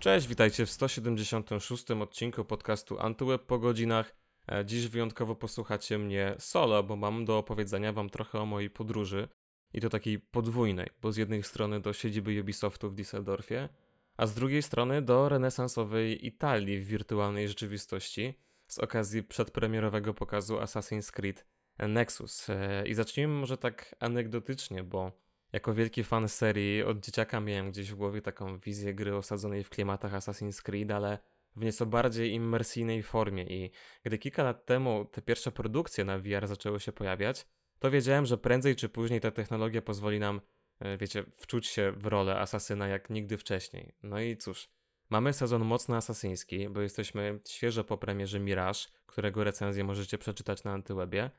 Cześć, witajcie w 176 odcinku podcastu Antyweb po godzinach. E, Dziś wyjątkowo posłuchacie mnie solo, bo mam do opowiedzenia wam trochę o mojej podróży. I to takiej podwójnej, bo z jednej strony do siedziby Ubisoftu w Düsseldorfie, a z drugiej strony do renesansowej Italii w wirtualnej rzeczywistości z okazji przedpremierowego pokazu Assassin's Creed Nexus. E, I zacznijmy może tak anegdotycznie, bo jako wielki fan serii od dzieciaka miałem gdzieś w głowie taką wizję gry osadzonej w klimatach Assassin's Creed, ale w nieco bardziej immersyjnej formie i gdy kilka lat temu te pierwsze produkcje na VR zaczęły się pojawiać, to wiedziałem, że prędzej czy później ta technologia pozwoli nam, e, wiecie, wczuć się w rolę asasyna jak nigdy wcześniej. No i cóż, mamy sezon mocno asasyński, bo jesteśmy świeżo po premierze Mirage, którego recenzję możecie przeczytać na Antywebie,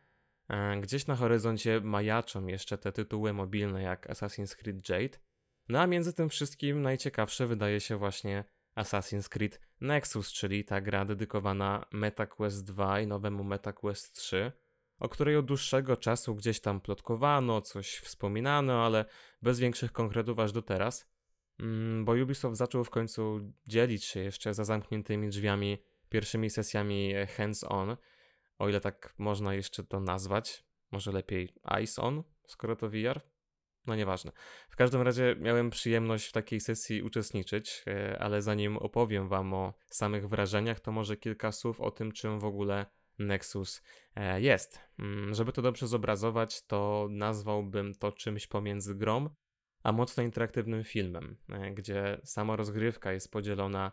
gdzieś na horyzoncie majaczą jeszcze te tytuły mobilne jak Assassin's Creed Jade. No a między tym wszystkim najciekawsze wydaje się właśnie Assassin's Creed Nexus, czyli ta gra dedykowana MetaQuest 2 i nowemu MetaQuest 3, o której od dłuższego czasu gdzieś tam plotkowano, coś wspominano, ale bez większych konkretów aż do teraz. Mm, bo Ubisoft zaczął w końcu dzielić się jeszcze za zamkniętymi drzwiami pierwszymi sesjami hands-on, o ile tak można jeszcze to nazwać. Może lepiej Ice On, skoro to VR? No nieważne. W każdym razie miałem przyjemność w takiej sesji uczestniczyć, e, ale zanim opowiem Wam o samych wrażeniach, to może kilka słów o tym, czym w ogóle Nexus e, jest. Mm, żeby to dobrze zobrazować, to nazwałbym to czymś pomiędzy grom a mocno interaktywnym filmem, e, gdzie sama rozgrywka jest podzielona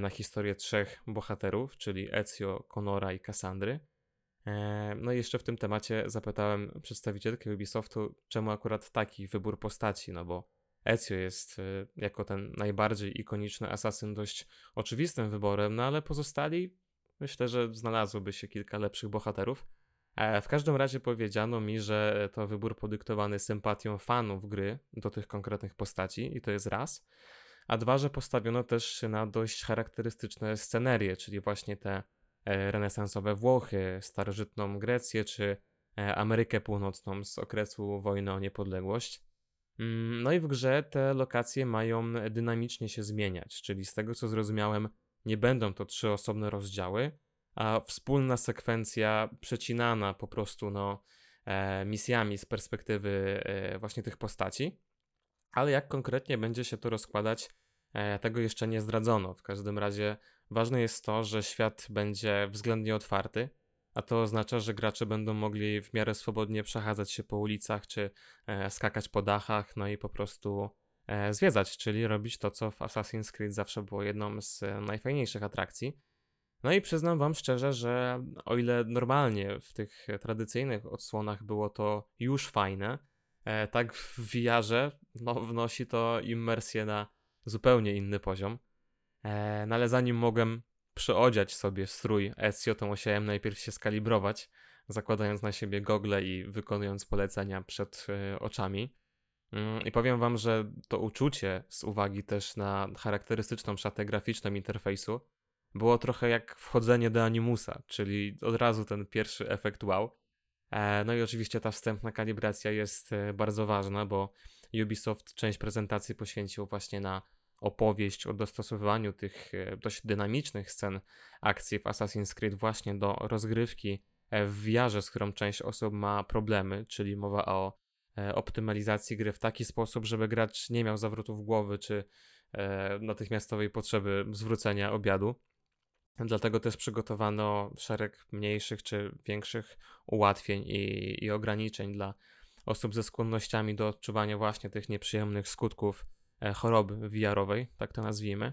na historię trzech bohaterów, czyli Ezio, Conora i Cassandry no i jeszcze w tym temacie zapytałem przedstawicielkę Ubisoftu, czemu akurat taki wybór postaci, no bo Ezio jest e, jako ten najbardziej ikoniczny asasyn dość oczywistym wyborem, no ale pozostali myślę, że znalazłoby się kilka lepszych bohaterów. E, w każdym razie powiedziano mi, że to wybór podyktowany sympatią fanów gry do tych konkretnych postaci i to jest raz. A dwa, że postawiono też na dość charakterystyczne scenerie, czyli właśnie te E, renesansowe Włochy, starożytną Grecję czy e, Amerykę Północną z okresu wojny o niepodległość. Mm, no i w grze te lokacje mają dynamicznie się zmieniać, czyli z tego co zrozumiałem, nie będą to trzy osobne rozdziały, a wspólna sekwencja przecinana po prostu no, e, misjami z perspektywy właśnie tych postaci. Ale jak konkretnie będzie się to rozkładać, tego jeszcze nie zdradzono. W każdym razie Ważne jest to, że świat będzie względnie otwarty, a to oznacza, że gracze będą mogli w miarę swobodnie przechadzać się po ulicach czy e, skakać po dachach, no i po prostu e, zwiedzać, czyli robić to, co w Assassin's Creed zawsze było jedną z e, najfajniejszych atrakcji. No i przyznam Wam szczerze, że o ile normalnie w tych tradycyjnych odsłonach było to już fajne, e, tak w VR no, wnosi to immersję na zupełnie inny poziom. E, no ale zanim mogłem przyodziać sobie strój Ezio, to musiałem najpierw się skalibrować, zakładając na siebie gogle i wykonując polecenia przed e, oczami. Mm, I powiem wam, że to uczucie z uwagi też na charakterystyczną szatę graficzną interfejsu było trochę jak wchodzenie do Animusa, czyli od razu ten pierwszy efekt wow. E, no i oczywiście ta wstępna kalibracja jest bardzo ważna, bo Ubisoft część prezentacji poświęcił właśnie na opowieść o dostosowywaniu tych e, dość dynamicznych scen akcji w Assassin's Creed właśnie do rozgrywki e, w wiarze, z którą część osób ma problemy, czyli mowa o e, optymalizacji gry w taki sposób, żeby gracz nie miał zawrotów głowy czy natychmiastowej potrzeby zwrócenia obiadu. Dlatego też przygotowano szereg mniejszych czy większych ułatwień i, i ograniczeń dla osób ze skłonnościami do odczuwania właśnie tych nieprzyjemnych skutków choroby VR-owej, tak to nazwijmy.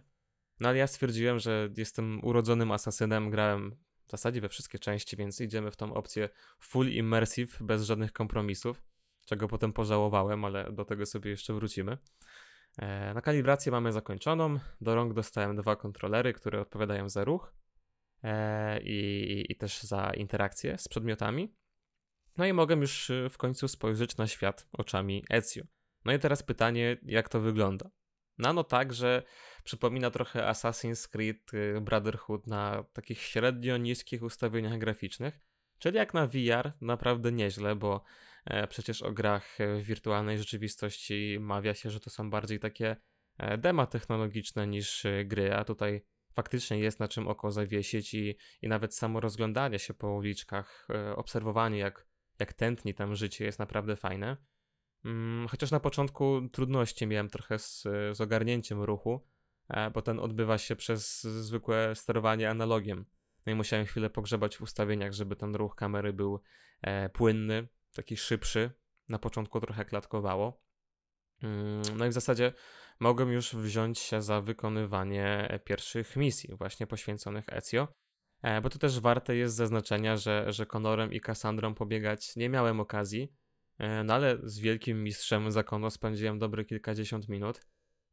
No ale ja stwierdziłem, że jestem urodzonym asasynem, grałem w zasadzie we wszystkie części, więc idziemy w tą opcję full immersive, bez żadnych kompromisów, czego potem pożałowałem, ale do tego sobie jeszcze wrócimy. E, na kalibrację mamy zakończoną. Do rąk dostałem dwa kontrolery, które odpowiadają za ruch e, i, i też za interakcję z przedmiotami. No i mogę już w końcu spojrzeć na świat oczami Ezio. No i teraz pytanie, jak to wygląda? No, tak, że przypomina trochę Assassin's Creed y, Brotherhood na takich średnio niskich ustawieniach graficznych, czyli jak na VR naprawdę nieźle, bo e, przecież o grach w wirtualnej rzeczywistości mawia się, że to są bardziej takie dema technologiczne niż gry, a tutaj faktycznie jest na czym oko zawiesić i, i nawet samo rozglądanie się po uliczkach, obserwowanie jak, jak tętni tam życie jest naprawdę fajne. Mm, chociaż na początku trudności miałem trochę z, z ogarnięciem ruchu, e, bo ten odbywa się przez zwykłe sterowanie analogiem. No i musiałem chwilę pogrzebać w ustawieniach, żeby ten ruch kamery był e, płynny, taki szybszy. Na początku trochę klatkowało. Mm, no i w zasadzie mogłem już wziąć się za wykonywanie pierwszych misji, właśnie poświęconych Ezio. E, bo to też warte jest zaznaczenia, że, że Conorem i Cassandrą pobiegać nie miałem okazji, no ale z wielkim mistrzem zakonu spędziłem dobre kilkadziesiąt minut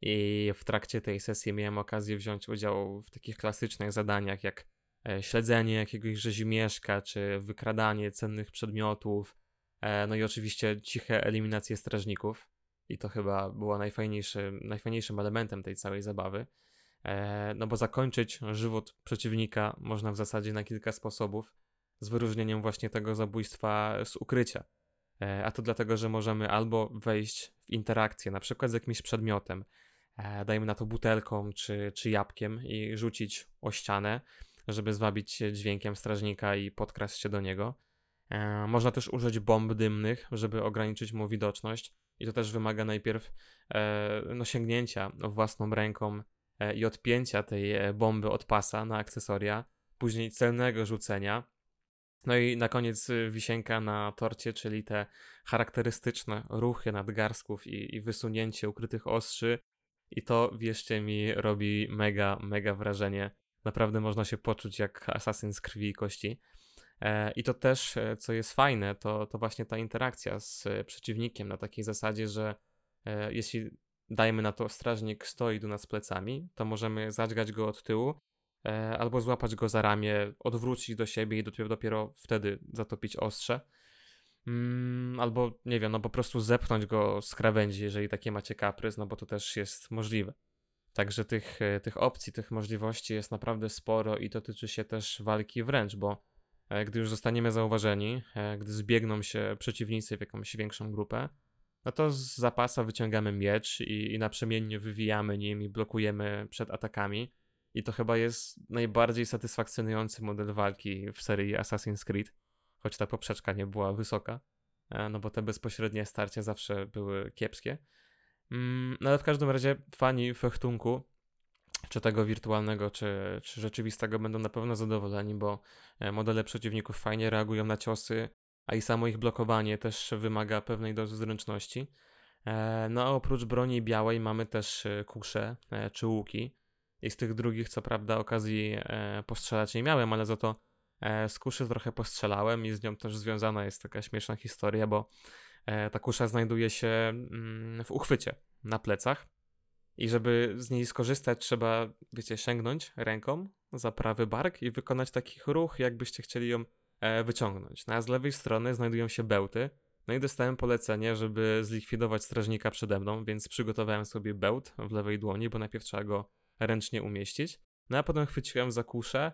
i w trakcie tej sesji miałem okazję wziąć udział w takich klasycznych zadaniach jak e, śledzenie jakiegoś rzezimieszka, czy wykradanie cennych przedmiotów, e, no i oczywiście ciche eliminacje strażników. I to chyba było najfajniejszy, najfajniejszym elementem tej całej zabawy. No bo zakończyć żywot przeciwnika można w zasadzie na kilka sposobów, z wyróżnieniem właśnie tego zabójstwa z ukrycia. E, a to dlatego, że możemy albo wejść w interakcję, na przykład z jakimś przedmiotem, e, dajmy na to butelką czy, czy jabłkiem i rzucić o ścianę, żeby zwabić dźwiękiem strażnika i podkraść się do niego. E, można też użyć bomb dymnych, żeby ograniczyć mu widoczność. I to też wymaga najpierw no, sięgnięcia własną ręką i odpięcia tej bomby od pasa na akcesoria, później celnego rzucenia, no i na koniec y, wisienka na torcie, czyli te charakterystyczne ruchy nadgarstków i, i wysunięcie ukrytych ostrzy. I to, wierzcie mi, robi mega, mega wrażenie. Naprawdę można się poczuć jak asasyn z krwi i kości. E, I to też, e, co jest fajne, to, to właśnie ta interakcja z e, przeciwnikiem na takiej zasadzie, że jeśli dajmy na to strażnik stoi do nas plecami, to możemy zadźgać go od tyłu albo złapać go za ramię, odwrócić do siebie i dopiero, dopiero wtedy zatopić ostrze. Mm, albo nie wiem, no po prostu zepchnąć go z krawędzi, jeżeli takie macie kaprys, no bo to też jest możliwe. Także tych, e, tych opcji, tych możliwości jest naprawdę sporo i dotyczy się też walki wręcz, bo e, gdy już zostaniemy zauważeni, gdy zbiegną się przeciwnicy w jakąś większą grupę, no to z zapasa wyciągamy miecz i, i naprzemiennie wywijamy nim i blokujemy przed atakami. I to chyba jest najbardziej satysfakcjonujący model walki w serii Assassin's Creed, choć ta poprzeczka nie była wysoka, e, no bo te bezpośrednie starcia zawsze były kiepskie. Mm, no ale w każdym razie fani fechtunku, czy tego wirtualnego, czy, czy rzeczywistego, będą na pewno zadowoleni, bo e, modele przeciwników fajnie reagują na ciosy, a i samo ich blokowanie też wymaga pewnej dozy zręczności. E, no a oprócz broni białej mamy też kusze czy łuki. I z tych drugich, co prawda, okazji e, postrzelać nie miałem, ale za to e, z kuszy trochę postrzelałem i z nią też związana jest taka śmieszna historia, bo e, ta kusza znajduje się mm, w uchwycie na plecach. I żeby z niej skorzystać, trzeba, wiecie, sięgnąć ręką za prawy bark i wykonać taki ruch, jakbyście chcieli ją e, wyciągnąć. No a z lewej strony znajdują się bełty. No i dostałem polecenie, żeby zlikwidować strażnika przede mną, więc przygotowałem sobie bełt w lewej dłoni, bo najpierw trzeba go ręcznie umieścić. No a potem chwyciłem za kuszę,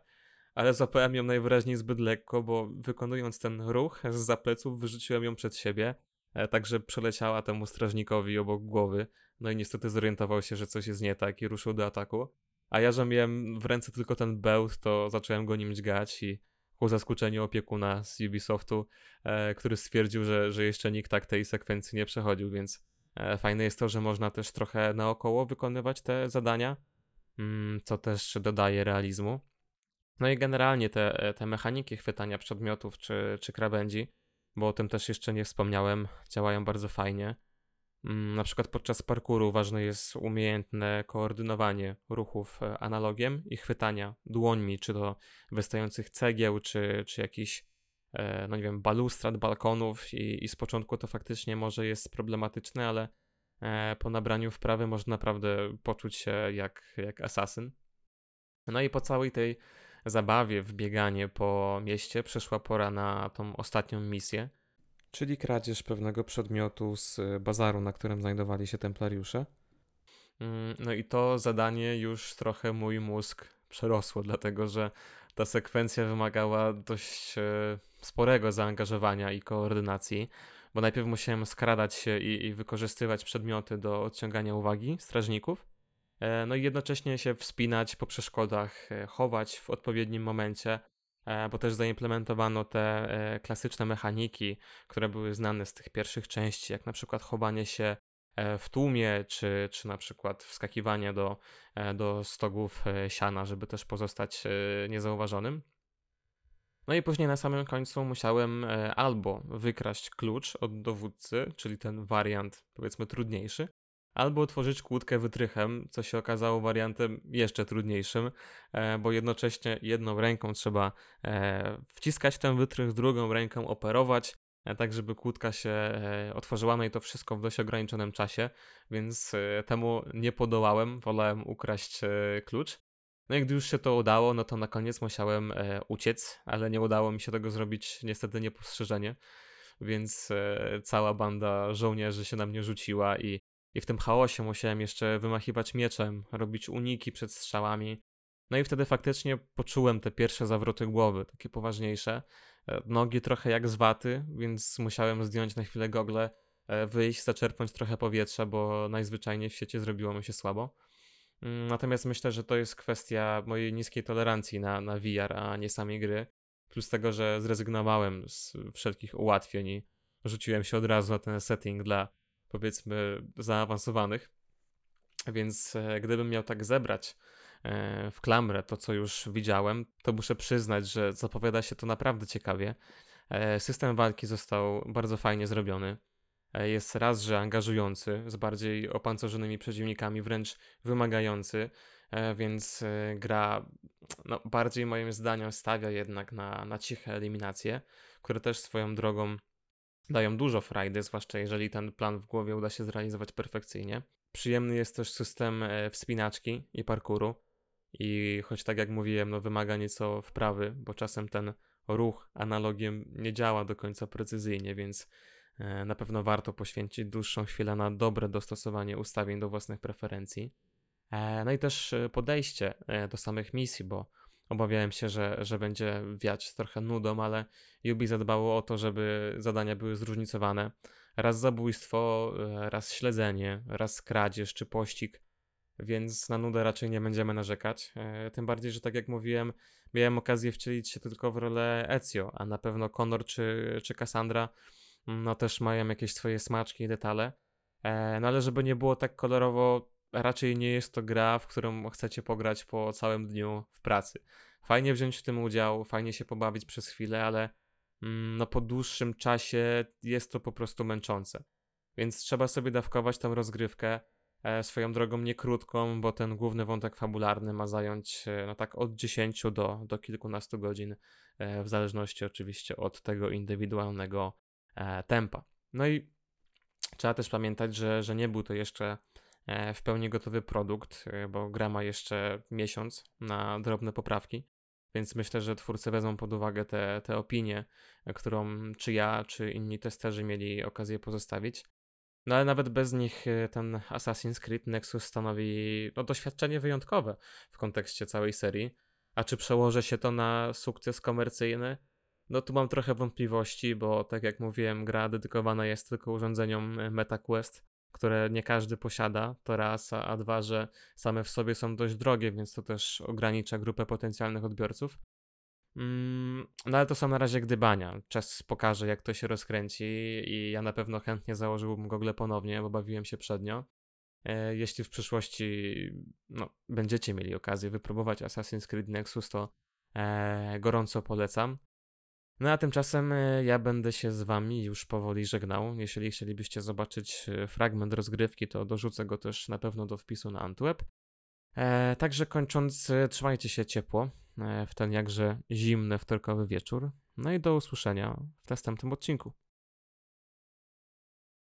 ale zapałem ją najwyraźniej zbyt lekko, bo wykonując ten ruch z zapleców wyrzuciłem ją przed siebie, e, także przeleciała temu strażnikowi obok głowy, no i niestety zorientował się, że coś jest nie tak i ruszył do ataku. A ja, że miałem w ręce tylko ten bełt, to zacząłem go nim dźgać i ku zaskoczeniu opiekuna z Ubisoftu, e, który stwierdził, że, że jeszcze nikt tak tej sekwencji nie przechodził, więc e, fajne jest to, że można też trochę naokoło wykonywać te zadania, co też dodaje realizmu. No i generalnie te, te mechaniki chwytania przedmiotów czy, czy krawędzi, bo o tym też jeszcze nie wspomniałem, działają bardzo fajnie. Mm, na przykład podczas parkuru ważne jest umiejętne koordynowanie ruchów e, analogiem i chwytania dłońmi, czy do wystających cegieł, czy, czy jakichś, e, no nie wiem, balustrad, balkonów. I, I z początku to faktycznie może jest problematyczne, ale E, po nabraniu wprawy można naprawdę poczuć się jak, jak asasyn. No i po całej tej zabawie w bieganie po mieście przyszła pora na tą ostatnią misję, czyli kradzież pewnego przedmiotu z bazaru, na którym znajdowali się templariusze. Mm, no i to zadanie już trochę mój mózg przerosło, dlatego że ta sekwencja wymagała dość e, sporego zaangażowania i koordynacji bo najpierw musiałem skradać się i, i wykorzystywać przedmioty do odciągania uwagi strażników, e, no i jednocześnie się wspinać po przeszkodach, e, chować w odpowiednim momencie, e, bo też zaimplementowano te klasyczne mechaniki, które były znane z tych pierwszych części, jak na przykład chowanie się w tłumie, czy, czy na przykład wskakiwanie do, do stogów siana, żeby też pozostać niezauważonym. No i później na samym końcu musiałem albo wykraść klucz od dowódcy, czyli ten wariant powiedzmy trudniejszy, albo otworzyć kłódkę wytrychem, co się okazało wariantem jeszcze trudniejszym, e, bo jednocześnie jedną ręką trzeba e, wciskać ten wytrych, drugą ręką operować, e, tak żeby kłódka się otworzyła, no i to wszystko w dość ograniczonym czasie, więc temu nie podołałem, wolałem ukraść klucz. No i gdy już się to udało, no to na koniec musiałem uciec, ale nie udało mi się tego zrobić niestety niepostrzeżenie, więc cała banda żołnierzy się na mnie rzuciła i i w tym chaosie musiałem jeszcze wymachiwać mieczem, robić uniki przed strzałami. No i wtedy faktycznie poczułem te pierwsze zawroty głowy, takie poważniejsze. E, nogi trochę jak z waty, więc musiałem zdjąć na chwilę gogle, e, wyjść, zaczerpnąć trochę powietrza, bo najzwyczajniej w świecie zrobiło mi się słabo. Mm, natomiast myślę, że to jest kwestia mojej niskiej tolerancji na, na VR, a nie samej gry. Plus tego, że zrezygnowałem z wszelkich ułatwień i rzuciłem się od razu na ten setting dla powiedzmy zaawansowanych. Więc e, gdybym miał tak zebrać e, w klamrę to, co już widziałem, to muszę przyznać, że zapowiada się to naprawdę ciekawie. E, system walki został bardzo fajnie zrobiony. Jest raz, że angażujący, z bardziej opancerzonymi przeciwnikami, wręcz wymagający, więc gra no, bardziej moim zdaniem stawia jednak na, na ciche eliminacje, które też swoją drogą dają dużo frajdy, zwłaszcza jeżeli ten plan w głowie uda się zrealizować perfekcyjnie. Przyjemny jest też system e, wspinaczki i parkuru. I choć tak jak mówiłem, no wymaga nieco wprawy, bo czasem ten ruch analogiem nie działa do końca precyzyjnie, więc e, na pewno warto poświęcić dłuższą chwilę na dobre dostosowanie ustawień do własnych preferencji. E, no i też podejście do samych misji, bo Obawiałem się, że, że będzie wiać trochę nudą, ale Yubi zadbało o to, żeby zadania były zróżnicowane. Raz zabójstwo, e, raz śledzenie, raz kradzież czy pościg, więc na nudę raczej nie będziemy narzekać. E, tym bardziej, że tak jak mówiłem, miałem okazję wcielić się tylko w rolę Ezio, a na pewno Connor czy, czy Cassandra no też mają jakieś swoje smaczki i detale. E, no ale żeby nie było tak kolorowo, raczej nie jest to gra, w którą chcecie pograć po całym dniu w pracy. Fajnie wziąć w tym udział, fajnie się pobawić przez chwilę, ale mm, no po dłuższym czasie jest to po prostu męczące. Więc trzeba sobie dawkować tę rozgrywkę e, swoją drogą nie krótką, bo ten główny wątek fabularny ma zająć e, no tak od 10 do, do kilkunastu godzin, e, w zależności oczywiście od tego indywidualnego tempa. No i trzeba też pamiętać, że, że nie był to jeszcze E, w pełni gotowy produkt, e, bo gra ma jeszcze miesiąc na drobne poprawki. Więc myślę, że twórcy wezmą pod uwagę te, te opinie, e, którą czy ja, czy inni testerzy mieli okazję pozostawić. No ale nawet bez nich ten Assassin's Creed Nexus stanowi no, doświadczenie wyjątkowe w kontekście całej serii. A czy przełoży się to na sukces komercyjny? No tu mam trochę wątpliwości, bo tak jak mówiłem, gra dedykowana jest tylko urządzeniom MetaQuest, które nie każdy posiada, to raz, a dwa, że same w sobie są dość drogie, więc to też ogranicza grupę potencjalnych odbiorców. Mm, no ale to są na razie gdybania. Czas pokaże, jak to się rozkręci i ja na pewno chętnie założyłbym gogle ponownie, bo bawiłem się przednio. E, jeśli w przyszłości no, będziecie mieli okazję wypróbować Assassin's Creed Nexus, to e, gorąco polecam. No a tymczasem e, ja będę się z wami już powoli żegnał. Jeśli chcielibyście zobaczyć e, fragment rozgrywki, to dorzucę go też na pewno do wpisu na Antweb. E, także kończąc, e, trzymajcie się ciepło w ten jakże zimny wtorkowy wieczór. No i do usłyszenia w następnym odcinku.